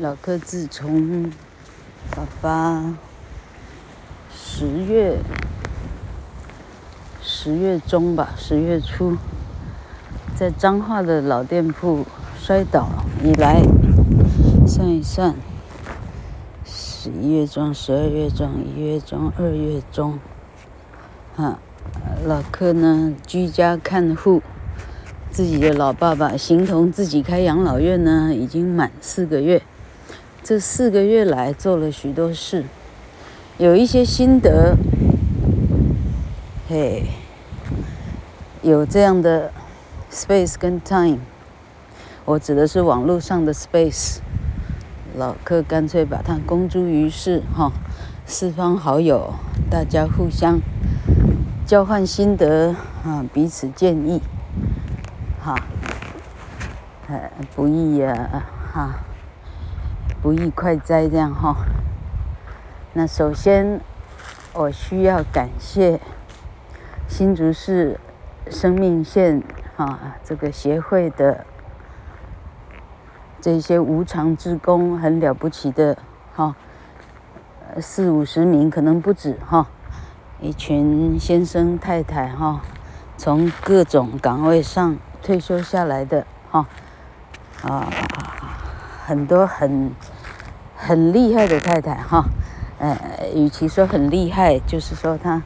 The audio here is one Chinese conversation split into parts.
老克自从爸爸十月十月中吧，十月初在彰化的老店铺摔倒以来，算一算，十一月中、十二月中、一月中、二月中，啊，老克呢居家看护自己的老爸爸，形同自己开养老院呢，已经满四个月。这四个月来做了许多事，有一些心得，嘿，有这样的 space 跟 time，我指的是网络上的 space。老克干脆把它公诸于世，哈，四方好友，大家互相交换心得啊，彼此建议，哈，呃，不易呀，哈。不易快哉，这样哈。那首先，我需要感谢新竹市生命线啊这个协会的这些无偿职工，很了不起的哈，四五十名可能不止哈，一群先生太太哈，从各种岗位上退休下来的哈啊。很多很很厉害的太太哈，呃，与其说很厉害，就是说她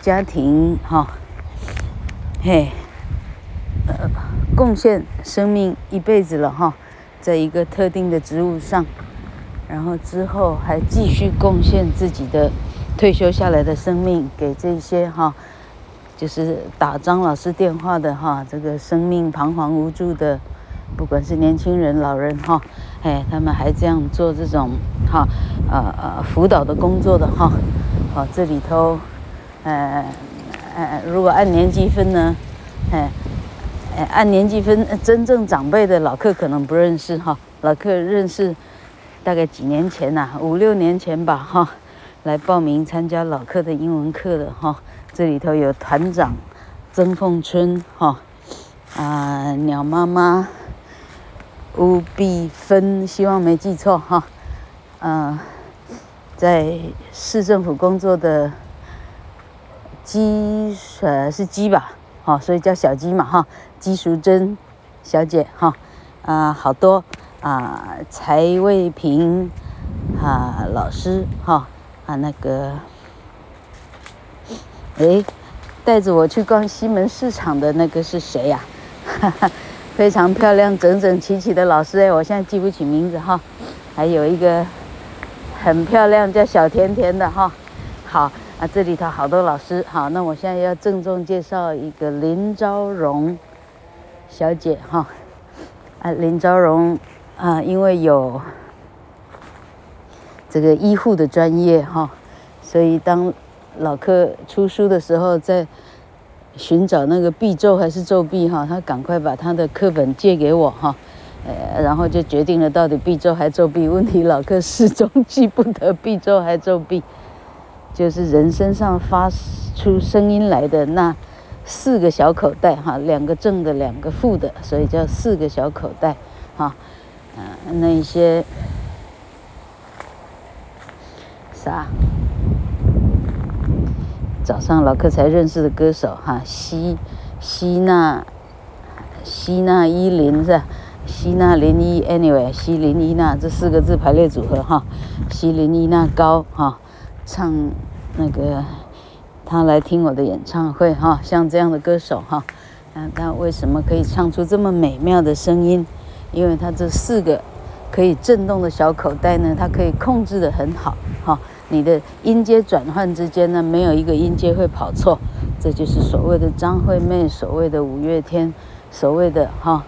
家庭哈，嘿，呃，贡献生命一辈子了哈，在一个特定的职务上，然后之后还继续贡献自己的退休下来的生命给这些哈，就是打张老师电话的哈，这个生命彷徨无助的。不管是年轻人、老人哈，哎，他们还这样做这种哈，呃呃辅导的工作的哈，好，这里头，呃呃，如果按年纪分呢，哎，哎，按年纪分，真正长辈的老客可能不认识哈，老客认识，大概几年前呐，五六年前吧哈，来报名参加老客的英文课的哈，这里头有团长曾凤春哈，啊，鸟妈妈。吴碧芬，希望没记错哈，嗯、在市政府工作的鸡呃是鸡吧，好，所以叫小鸡嘛哈，姬淑珍小姐哈，啊、好多啊、呃，蔡卫平啊老师哈啊那个，诶，带着我去逛西门市场的那个是谁呀、哈哈。非常漂亮、整整齐齐的老师哎，我现在记不起名字哈。还有一个很漂亮叫小甜甜的哈。好啊，这里头好多老师。好，那我现在要郑重介绍一个林昭荣小姐哈。啊，林昭荣啊，因为有这个医护的专业哈，所以当老克出书的时候在。寻找那个必咒还是咒币哈，他赶快把他的课本借给我哈，呃，然后就决定了到底必咒还咒币。问题老克始终记不得必咒还咒币，就是人身上发出声音来的那四个小口袋哈，两个正的，两个负的，所以叫四个小口袋哈，嗯，那些啥？早上老克才认识的歌手哈，希希娜希娜依林是吧？希娜林依，anyway，希林依娜这四个字排列组合哈，希林依娜高哈，唱那个他来听我的演唱会哈，像这样的歌手哈，嗯，他为什么可以唱出这么美妙的声音？因为他这四个可以震动的小口袋呢，它可以控制的很好哈。你的音阶转换之间呢，没有一个音阶会跑错，这就是所谓的张惠妹，所谓的五月天，所谓的哈，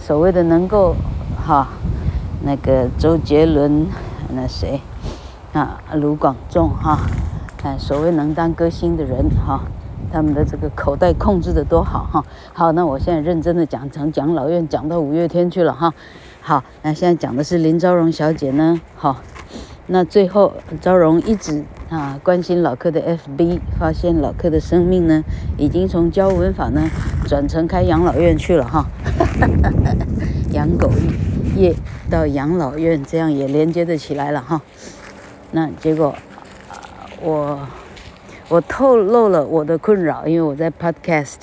所谓的能够哈，那个周杰伦，那谁啊，卢广仲哈，哎，所谓能当歌星的人哈，他们的这个口袋控制得多好哈。好，那我现在认真的讲，从讲老院讲到五月天去了哈。好，那现在讲的是林昭荣小姐呢，好。那最后，昭荣一直啊关心老柯的 FB，发现老柯的生命呢，已经从教文法呢转成开养老院去了哈，养狗业到养老院，这样也连接的起来了哈。那结果，我我透露了我的困扰，因为我在 Podcast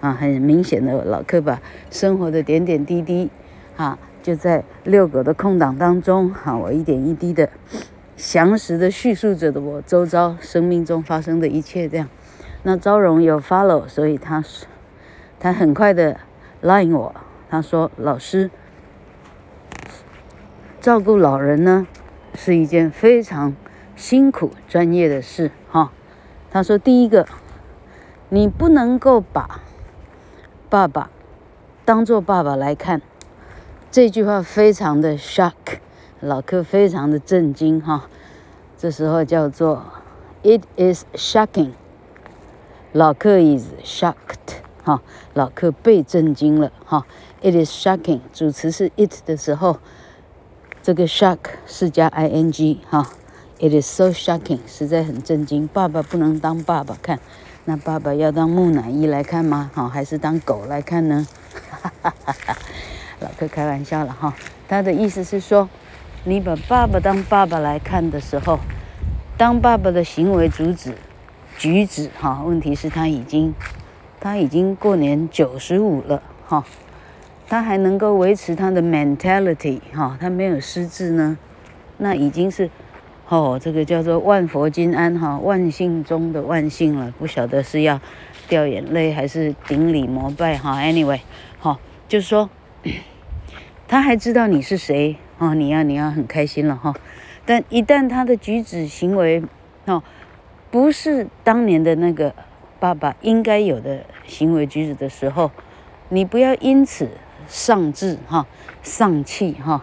啊，很明显的老柯把生活的点点滴滴啊，就在遛狗的空档当中哈，我一点一滴的详实的叙述着的我周遭生命中发生的一切这样。那昭荣有 follow，所以他是他很快的 line 我，他说老师。照顾老人呢，是一件非常辛苦、专业的事，哈。他说：“第一个，你不能够把爸爸当做爸爸来看。”这句话非常的 shock，老柯非常的震惊，哈。这时候叫做 “It is shocking”，老柯 is shocked，哈。老柯被震惊了，哈。“It is shocking”，主词是 it 的时候。这个 shock 是加 ing 哈，it is so shocking，实在很震惊。爸爸不能当爸爸看，那爸爸要当木乃伊来看吗？哈，还是当狗来看呢？哈哈哈哈，老哥开玩笑了哈，他的意思是说，你把爸爸当爸爸来看的时候，当爸爸的行为举止举止哈，问题是他已经他已经过年九十五了哈。他还能够维持他的 mentality 哈，他没有失智呢，那已经是哦，这个叫做万佛金安哈，万幸中的万幸了。不晓得是要掉眼泪还是顶礼膜拜哈。Anyway，哈，就是说 他还知道你是谁哦，你要你要很开心了哈。但一旦他的举止行为哦，不是当年的那个爸爸应该有的行为举止的时候，你不要因此。丧志哈，丧气哈，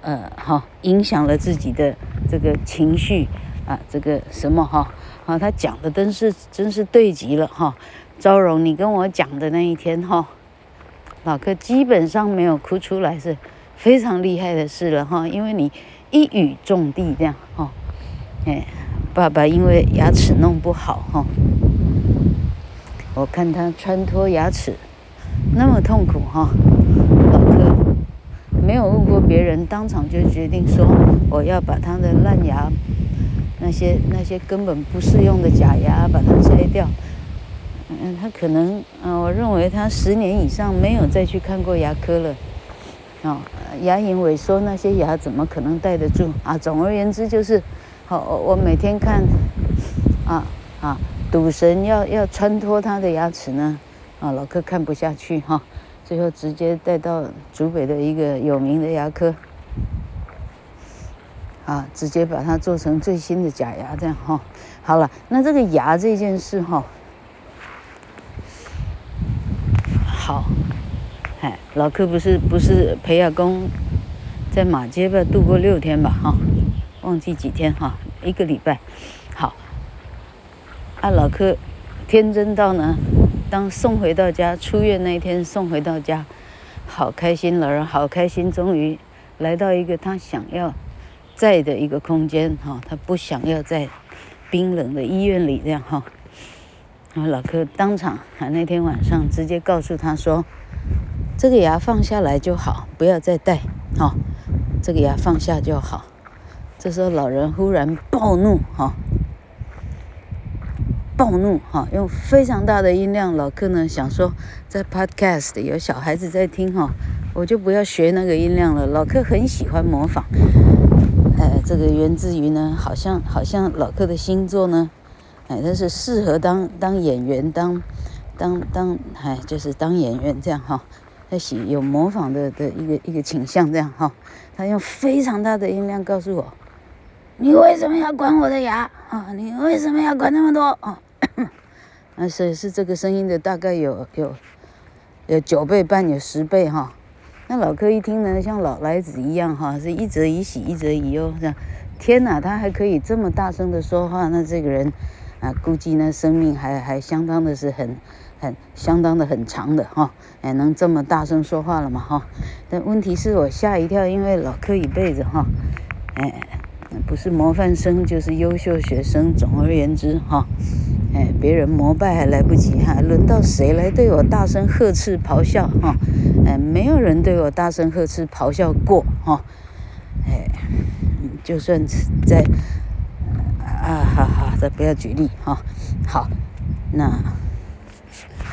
呃哈，影响了自己的这个情绪啊，这个什么哈，啊，他讲的真是真是对极了哈。昭荣，你跟我讲的那一天哈，老哥基本上没有哭出来，是非常厉害的事了哈，因为你一语中的这样哈，哎，爸爸因为牙齿弄不好哈，我看他穿脱牙齿那么痛苦哈。老哥没有问过别人，当场就决定说我要把他的烂牙，那些那些根本不适用的假牙把它。他可能，啊，我认为他十年以上没有再去看过牙科了。哦，牙龈萎缩，那些牙怎么可能戴得住啊？总而言之就是，好，我每天看，啊啊，赌神要要穿脱他的牙齿呢，啊，老柯看不下去哈。最后直接带到竹北的一个有名的牙科，啊，直接把它做成最新的假牙，这样哈。好了，那这个牙这件事哈，好，哎，老柯不是不是陪阿公在马街吧度过六天吧哈，忘记几天哈，一个礼拜。好，啊，老柯天真到呢。当送回到家，出院那一天送回到家，好开心，老人好开心，终于来到一个他想要在的一个空间哈，他不想要在冰冷的医院里这样哈。然后老柯当场啊，那天晚上直接告诉他说：“这个牙放下来就好，不要再戴，哈，这个牙放下就好。”这时候老人忽然暴怒哈。暴怒哈，用非常大的音量。老柯呢想说，在 Podcast 有小孩子在听哈，我就不要学那个音量了。老柯很喜欢模仿，哎，这个源自于呢，好像好像老柯的星座呢，哎，他是适合当当演员，当当当，哎，就是当演员这样哈。他喜有模仿的的一个一个倾向这样哈。他用非常大的音量告诉我，你为什么要管我的牙啊？你为什么要管那么多啊？那是是这个声音的大概有有有九倍半，有十倍哈。那老柯一听呢，像老来子一样哈，是一则以喜，一则以忧这样。天哪，他还可以这么大声的说话，那这个人啊，估计呢生命还还相当的是很很相当的很长的哈。哎，能这么大声说话了嘛哈？但问题是我吓一跳，因为老柯一辈子哈，哎，不是模范生就是优秀学生，总而言之哈。哎，哎，别人膜拜还来不及哈，轮到谁来对我大声呵斥咆哮哈？哎，没有人对我大声呵斥咆哮过哈。哎，就算在啊，好好，再不要举例哈。好，那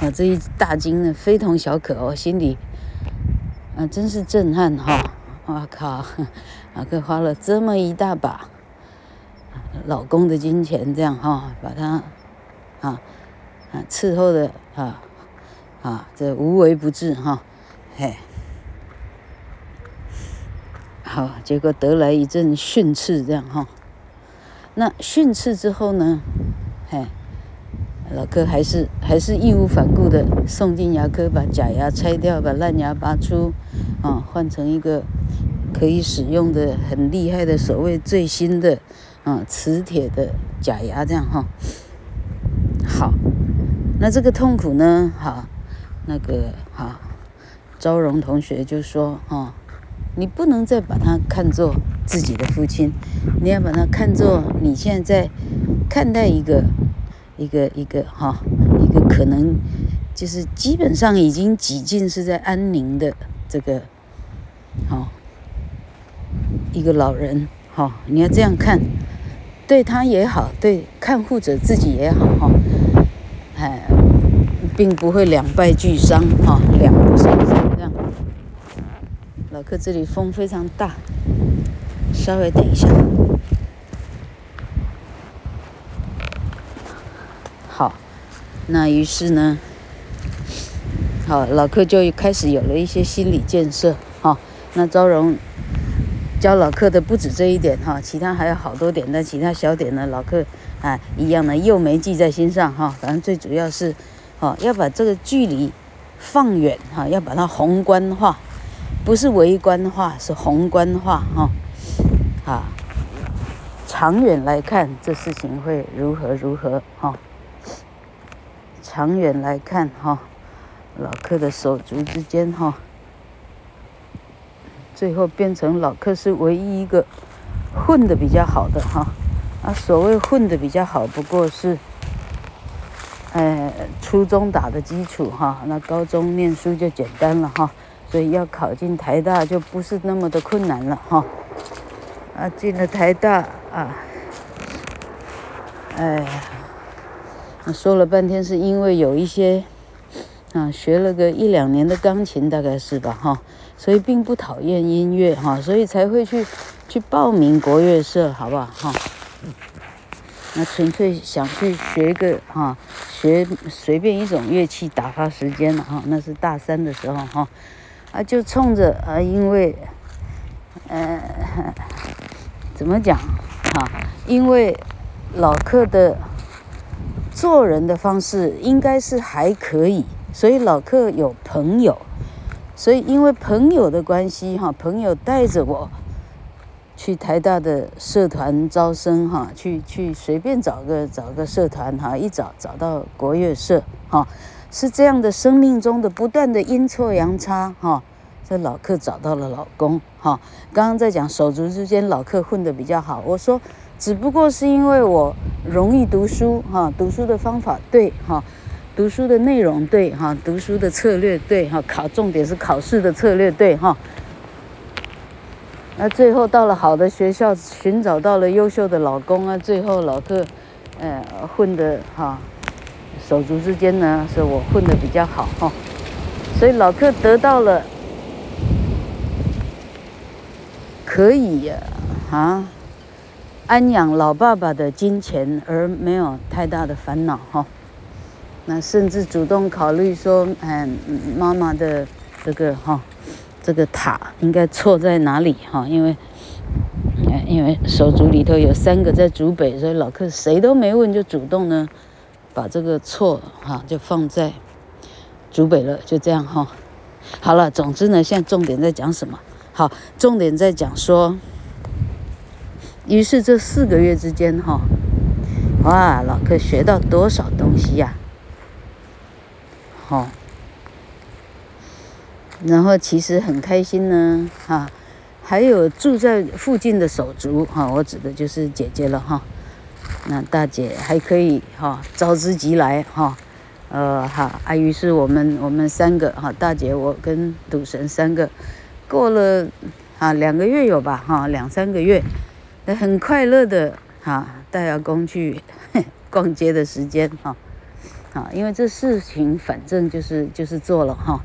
我这一大惊呢，非同小可，哦心里啊，真是震撼哈！我靠，啊，可花了这么一大把老公的金钱，这样哈，把他。啊，啊，伺候的啊，啊，这无微不至哈，嘿，好，结果得来一阵训斥，这样哈。那训斥之后呢，嘿，老哥还是还是义无反顾的送进牙科，把假牙拆掉，把烂牙拔出，啊，换成一个可以使用的很厉害的所谓最新的啊磁铁的假牙，这样哈。好，那这个痛苦呢？哈，那个好，昭荣同学就说：“啊，你不能再把他看作自己的父亲，你要把他看作你现在看待一个一个一个哈一个可能就是基本上已经几近是在安宁的这个好一个老人，好，你要这样看，对他也好，对看护者自己也好，哈。”哎，并不会两败俱伤哈，两不伤。老克这里风非常大，稍微等一下。好，那于是呢，好，老克就开始有了一些心理建设哈。那昭荣教老克的不止这一点哈，其他还有好多点，但其他小点呢，老克。啊，一样的又没记在心上哈，反正最主要是，哦，要把这个距离放远哈，要把它宏观化，不是微观化，是宏观化哈，啊，长远来看这事情会如何如何哈，长远来看哈，老克的手足之间哈，最后变成老克是唯一一个混得比较好的哈。啊，所谓混得比较好，不过是，呃，初中打的基础哈，那高中念书就简单了哈，所以要考进台大就不是那么的困难了哈。啊，进了台大啊，哎呀，说了半天是因为有一些啊，学了个一两年的钢琴大概是吧哈，所以并不讨厌音乐哈，所以才会去去报名国乐社，好不好哈？那纯粹想去学个哈，学随便一种乐器打发时间了哈。那是大三的时候哈，啊就冲着啊，因为，呃，怎么讲哈？因为老客的做人的方式应该是还可以，所以老客有朋友，所以因为朋友的关系哈，朋友带着我。去台大的社团招生哈，去去随便找个找个社团哈，一找找到国乐社哈，是这样的生命中的不断的阴错阳差哈，这老客找到了老公哈。刚刚在讲手足之间老客混得比较好，我说只不过是因为我容易读书哈，读书的方法对哈，读书的内容对哈，读书的策略对哈，考重点是考试的策略对哈。那最后到了好的学校，寻找到了优秀的老公啊。最后老客，呃，混的哈，手足之间呢，是我混的比较好哈，所以老克得到了可以啊安养老爸爸的金钱，而没有太大的烦恼哈。那甚至主动考虑说，嗯，妈妈的这个哈。这个塔应该错在哪里哈？因为，因为手足里头有三个在竹北，所以老克谁都没问就主动呢，把这个错哈就放在竹北了，就这样哈。好了，总之呢，现在重点在讲什么？好，重点在讲说，于是这四个月之间哈，哇，老哥学到多少东西呀？好。然后其实很开心呢，哈，还有住在附近的手足哈，我指的就是姐姐了哈，那大姐还可以哈，招之即来哈，呃哈啊，于是我们我们三个哈，大姐我跟赌神三个，过了啊两个月有吧哈，两三个月，很快乐的哈带阿公去 逛街的时间哈，啊，因为这事情反正就是就是做了哈，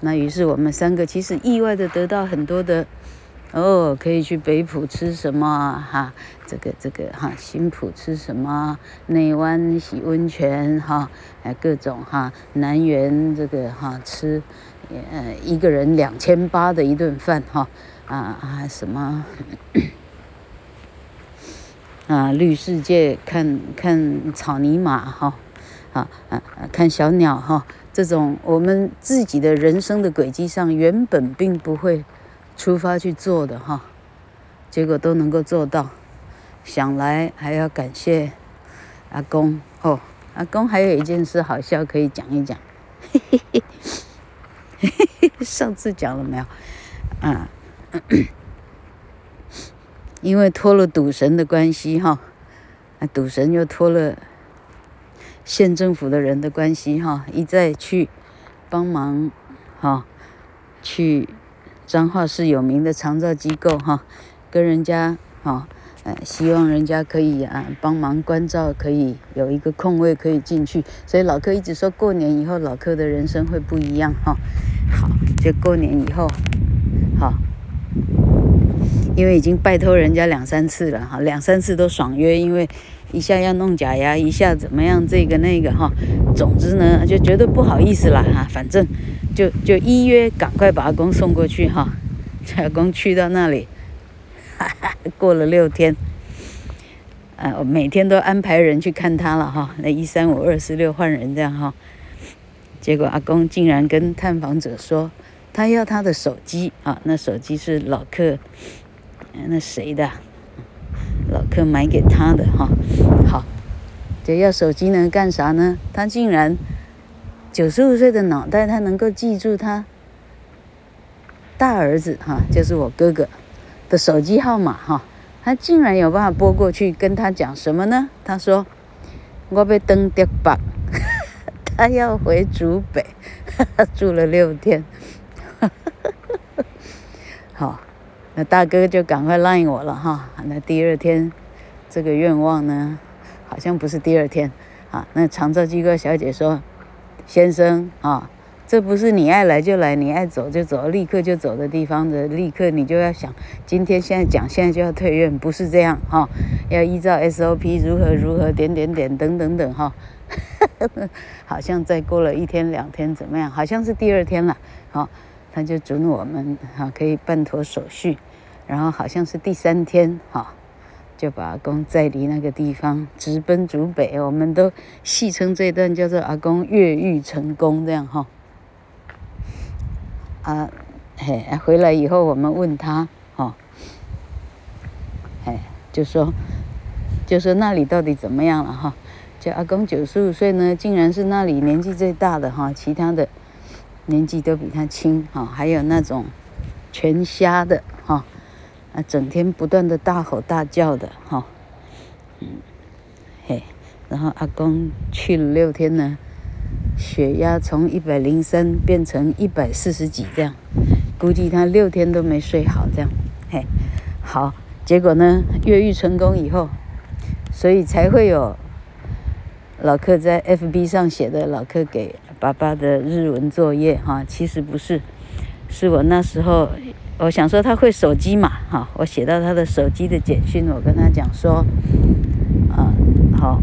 那于是我们三个其实意外的得到很多的。哦，可以去北埔吃什么哈？这个这个哈，新埔吃什么？内湾洗温泉哈，哎，各种哈，南园这个哈吃，呃，一个人两千八的一顿饭哈，啊啊什么？啊，绿世界看看草泥马哈，啊啊看小鸟哈，这种我们自己的人生的轨迹上原本并不会。出发去做的哈，结果都能够做到，想来还要感谢阿公哦。阿公还有一件事好笑可以讲一讲，嘿嘿嘿，上次讲了没有？啊，因为托了赌神的关系哈，啊，赌神又托了县政府的人的关系哈，一再去帮忙哈，去。彰化市有名的长照机构哈，跟人家哈，呃，希望人家可以啊帮忙关照，可以有一个空位可以进去。所以老柯一直说过年以后老柯的人生会不一样哈。好，就过年以后，好，因为已经拜托人家两三次了哈，两三次都爽约，因为一下要弄假牙，一下怎么样这个那个哈，总之呢就觉得不好意思了哈，反正。就就依约赶快把阿公送过去哈，阿公去到那里，哈哈，过了六天，啊，我每天都安排人去看他了哈，那一三五二四六换人这样哈，结果阿公竟然跟探访者说，他要他的手机啊，那手机是老客，那谁的？老客买给他的哈，好，这要手机能干啥呢？他竟然。九十五岁的脑袋，他能够记住他大儿子哈，就是我哥哥的手机号码哈，他竟然有办法拨过去跟他讲什么呢？他说：“我要登台北，他要回竹北，住了六天。”好，那大哥就赶快 line 我了哈。那第二天这个愿望呢，好像不是第二天啊。那长照机构小姐说。先生啊，这不是你爱来就来，你爱走就走，立刻就走的地方的，立刻你就要想，今天现在讲，现在就要退院，不是这样哈，要依照 SOP 如何如何点点点等等等哈，好像再过了一天两天怎么样？好像是第二天了，好，他就准我们哈可以办妥手续，然后好像是第三天哈。就把阿公载离那个地方，直奔竹北。我们都戏称这段叫做“阿公越狱成功”这样哈。啊，嘿，回来以后我们问他，哈，哎，就说，就说那里到底怎么样了哈？就阿公九十五岁呢，竟然是那里年纪最大的哈，其他的年纪都比他轻哈，还有那种全瞎的。啊，整天不断的大吼大叫的，哈，嗯，嘿，然后阿公去了六天呢，血压从一百零三变成一百四十几这样，估计他六天都没睡好这样，嘿，好，结果呢，越狱成功以后，所以才会有老客在 FB 上写的老客给爸爸的日文作业哈，其实不是，是我那时候。我想说他会手机嘛，哈，我写到他的手机的简讯，我跟他讲说，啊，好，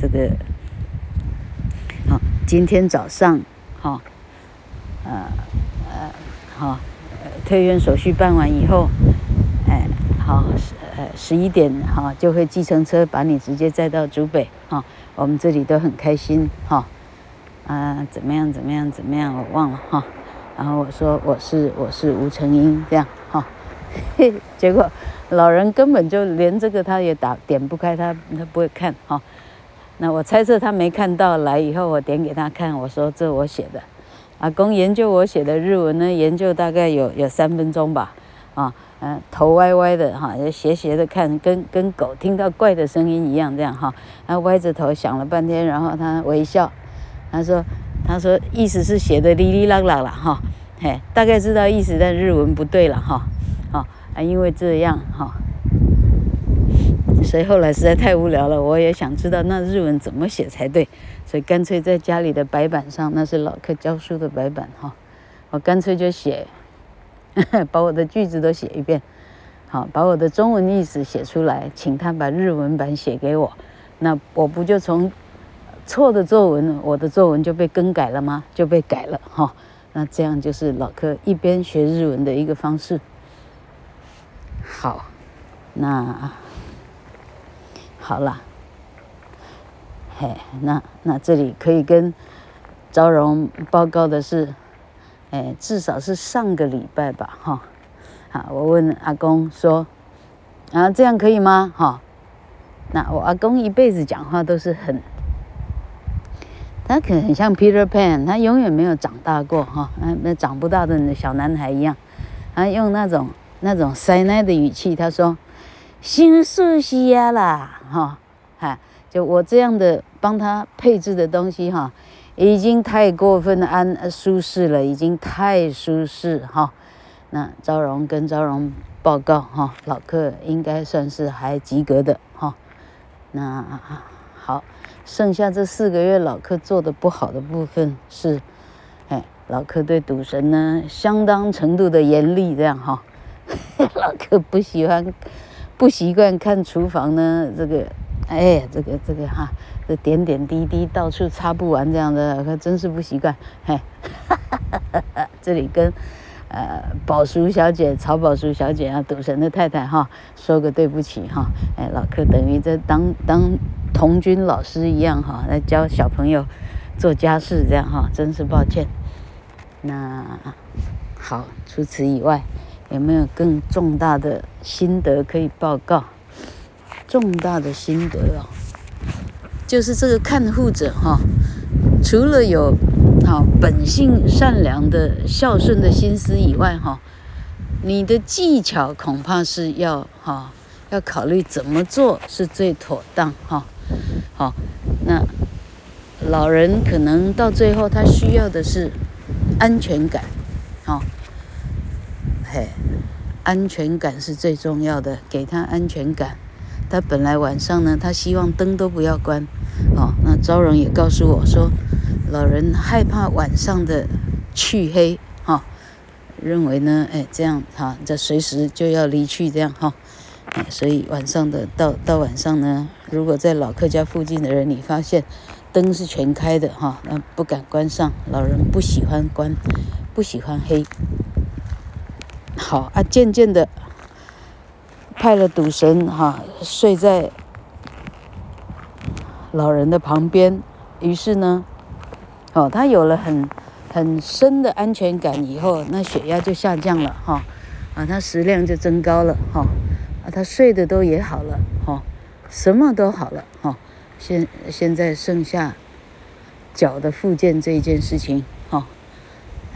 这个，好，今天早上，哈，呃，呃，好，退院手续办完以后，哎，好，呃，十一点，哈，就会计程车把你直接载到竹北，哈，我们这里都很开心，哈，啊，怎么样，怎么样，怎么样，我忘了，哈。然后我说我是我是吴成英这样哈，嘿，结果老人根本就连这个他也打点不开，他他不会看哈。那我猜测他没看到，来以后我点给他看，我说这我写的，阿公研究我写的日文呢，研究大概有有三分钟吧，啊，嗯，头歪歪的哈，斜斜的看，跟跟狗听到怪的声音一样，这样哈，他歪着头想了半天，然后他微笑，他说他说意思是写的哩哩啦啦了哈，嘿，大概知道意思，但日文不对了哈，啊，因为这样哈。所以后来实在太无聊了，我也想知道那日文怎么写才对，所以干脆在家里的白板上，那是老课教书的白板哈，我干脆就写，把我的句子都写一遍，好，把我的中文意思写出来，请他把日文版写给我，那我不就从错的作文，我的作文就被更改了吗？就被改了哈，那这样就是老柯一边学日文的一个方式。好，那。好了，嘿，那那这里可以跟昭荣报告的是，哎，至少是上个礼拜吧，哈，好，我问阿公说，啊，这样可以吗？哈，那我阿公一辈子讲话都是很，他可能很像 Peter Pan，他永远没有长大过，哈，那长不大的小男孩一样，他用那种那种塞奶的语气，他说。新舒适呀啦，哈，哈，就我这样的帮他配置的东西哈，已经太过分安舒适了，已经太舒适哈。那昭荣跟昭荣报告哈，老客应该算是还及格的哈。那好，剩下这四个月老客做的不好的部分是，哎，老客对赌神呢相当程度的严厉，这样哈，老客不喜欢。不习惯看厨房呢，这个，哎，这个这个哈，这点点滴滴到处擦不完这样的，可真是不习惯。嘿，哈哈哈哈这里跟呃宝叔小姐、曹宝叔小姐啊，赌神的太太哈，说个对不起哈。哎，老柯等于在当当童军老师一样哈，来教小朋友做家事这样哈，真是抱歉。那好，除此以外。有没有更重大的心得可以报告？重大的心得哦，就是这个看护者哈，除了有好本性善良的孝顺的心思以外哈，你的技巧恐怕是要哈要考虑怎么做是最妥当哈。好，那老人可能到最后他需要的是安全感，好。嘿，安全感是最重要的，给他安全感。他本来晚上呢，他希望灯都不要关。哦，那昭荣也告诉我说，老人害怕晚上的黢黑，哈、认为呢，哎，这样哈，这随时就要离去，这样哈，哎，所以晚上的到到晚上呢，如果在老客家附近的人，你发现灯是全开的，哈，那不敢关上。老人不喜欢关，不喜欢黑。好啊，渐渐的派了赌神哈睡在老人的旁边，于是呢，哦，他有了很很深的安全感以后，那血压就下降了哈，啊，他食量就增高了哈，啊，他睡的都也好了哈，什么都好了哈，现现在剩下脚的复健这一件事情。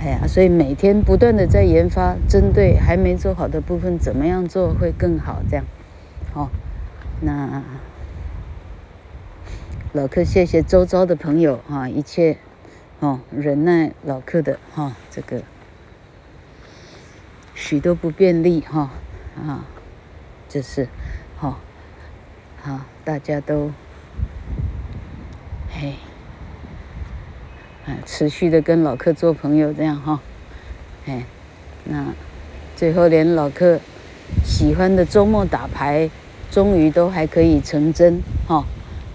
哎呀，所以每天不断的在研发，针对还没做好的部分，怎么样做会更好？这样，哦，那老客谢谢周遭的朋友、啊，一切哦忍耐老客的哈、这个许多不便利哈啊，就是好，好、啊，大家都持续的跟老客做朋友，这样哈，哎，那最后连老客喜欢的周末打牌，终于都还可以成真哈，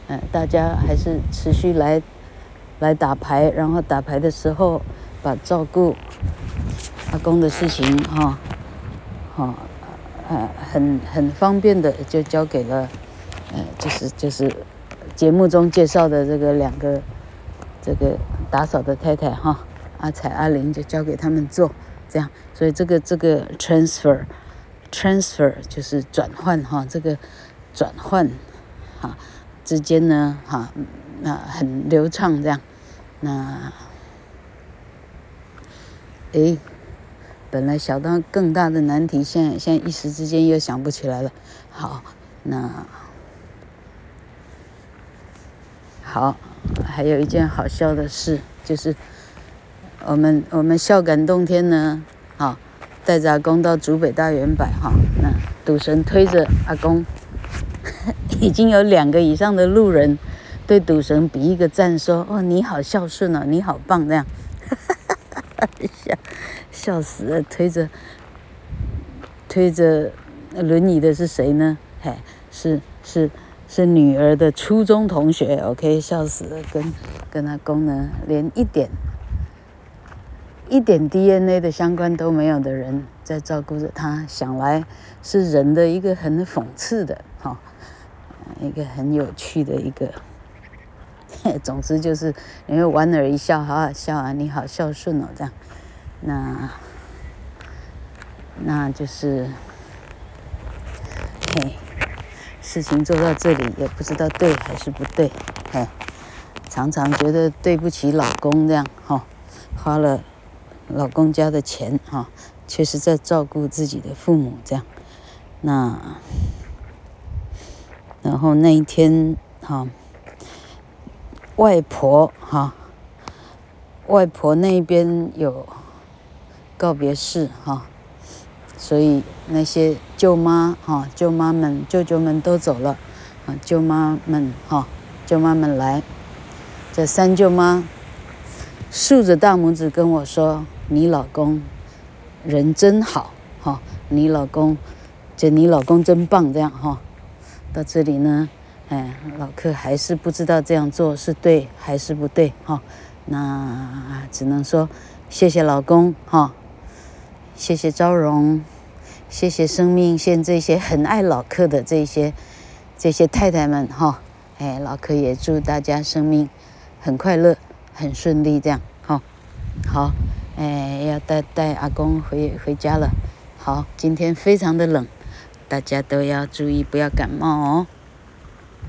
嗯，大家还是持续来来打牌，然后打牌的时候把照顾阿公的事情哈，哈，呃，很很方便的就交给了，呃，就是就是节目中介绍的这个两个这个。打扫的太太哈，阿彩阿玲就交给他们做，这样，所以这个这个 transfer transfer 就是转换哈，这个转换哈之间呢哈，那很流畅这样，那诶，本来想到更大的难题，现在现在一时之间又想不起来了。好，那好，还有一件好笑的事，就是我们我们孝感冬天呢，好，带着阿公到竹北大远百哈，那赌神推着阿公，已经有两个以上的路人对赌神比一个赞，说：“哦，你好孝顺哦，你好棒！”这样，笑 笑死了。推着推着轮椅的是谁呢？嘿，是是是女儿的初中同学。OK，笑死了，跟跟阿公呢连一点一点 DNA 的相关都没有的人在照顾着他，想来是人的一个很讽刺的哈。一个很有趣的一个，总之就是因为莞尔一笑，好好笑啊！你好孝顺哦，这样，那那就是，嘿，事情做到这里也不知道对还是不对，嘿，常常觉得对不起老公这样哈，花了老公家的钱哈，确实在照顾自己的父母这样，那。然后那一天，哈，外婆哈，外婆那边有告别式哈，所以那些舅妈哈、舅妈们、舅舅们都走了，啊，舅妈们哈、舅妈们来，这三舅妈竖着大拇指跟我说：“你老公人真好，哈，你老公，就你老公真棒，这样哈。”到这里呢，哎，老客还是不知道这样做是对还是不对哈。那只能说谢谢老公哈，谢谢昭荣，谢谢生命线这些很爱老客的这些这些太太们哈。哎，老客也祝大家生命很快乐，很顺利这样哈。好，哎，要带带阿公回回家了。好，今天非常的冷。大家都要注意，不要感冒哦。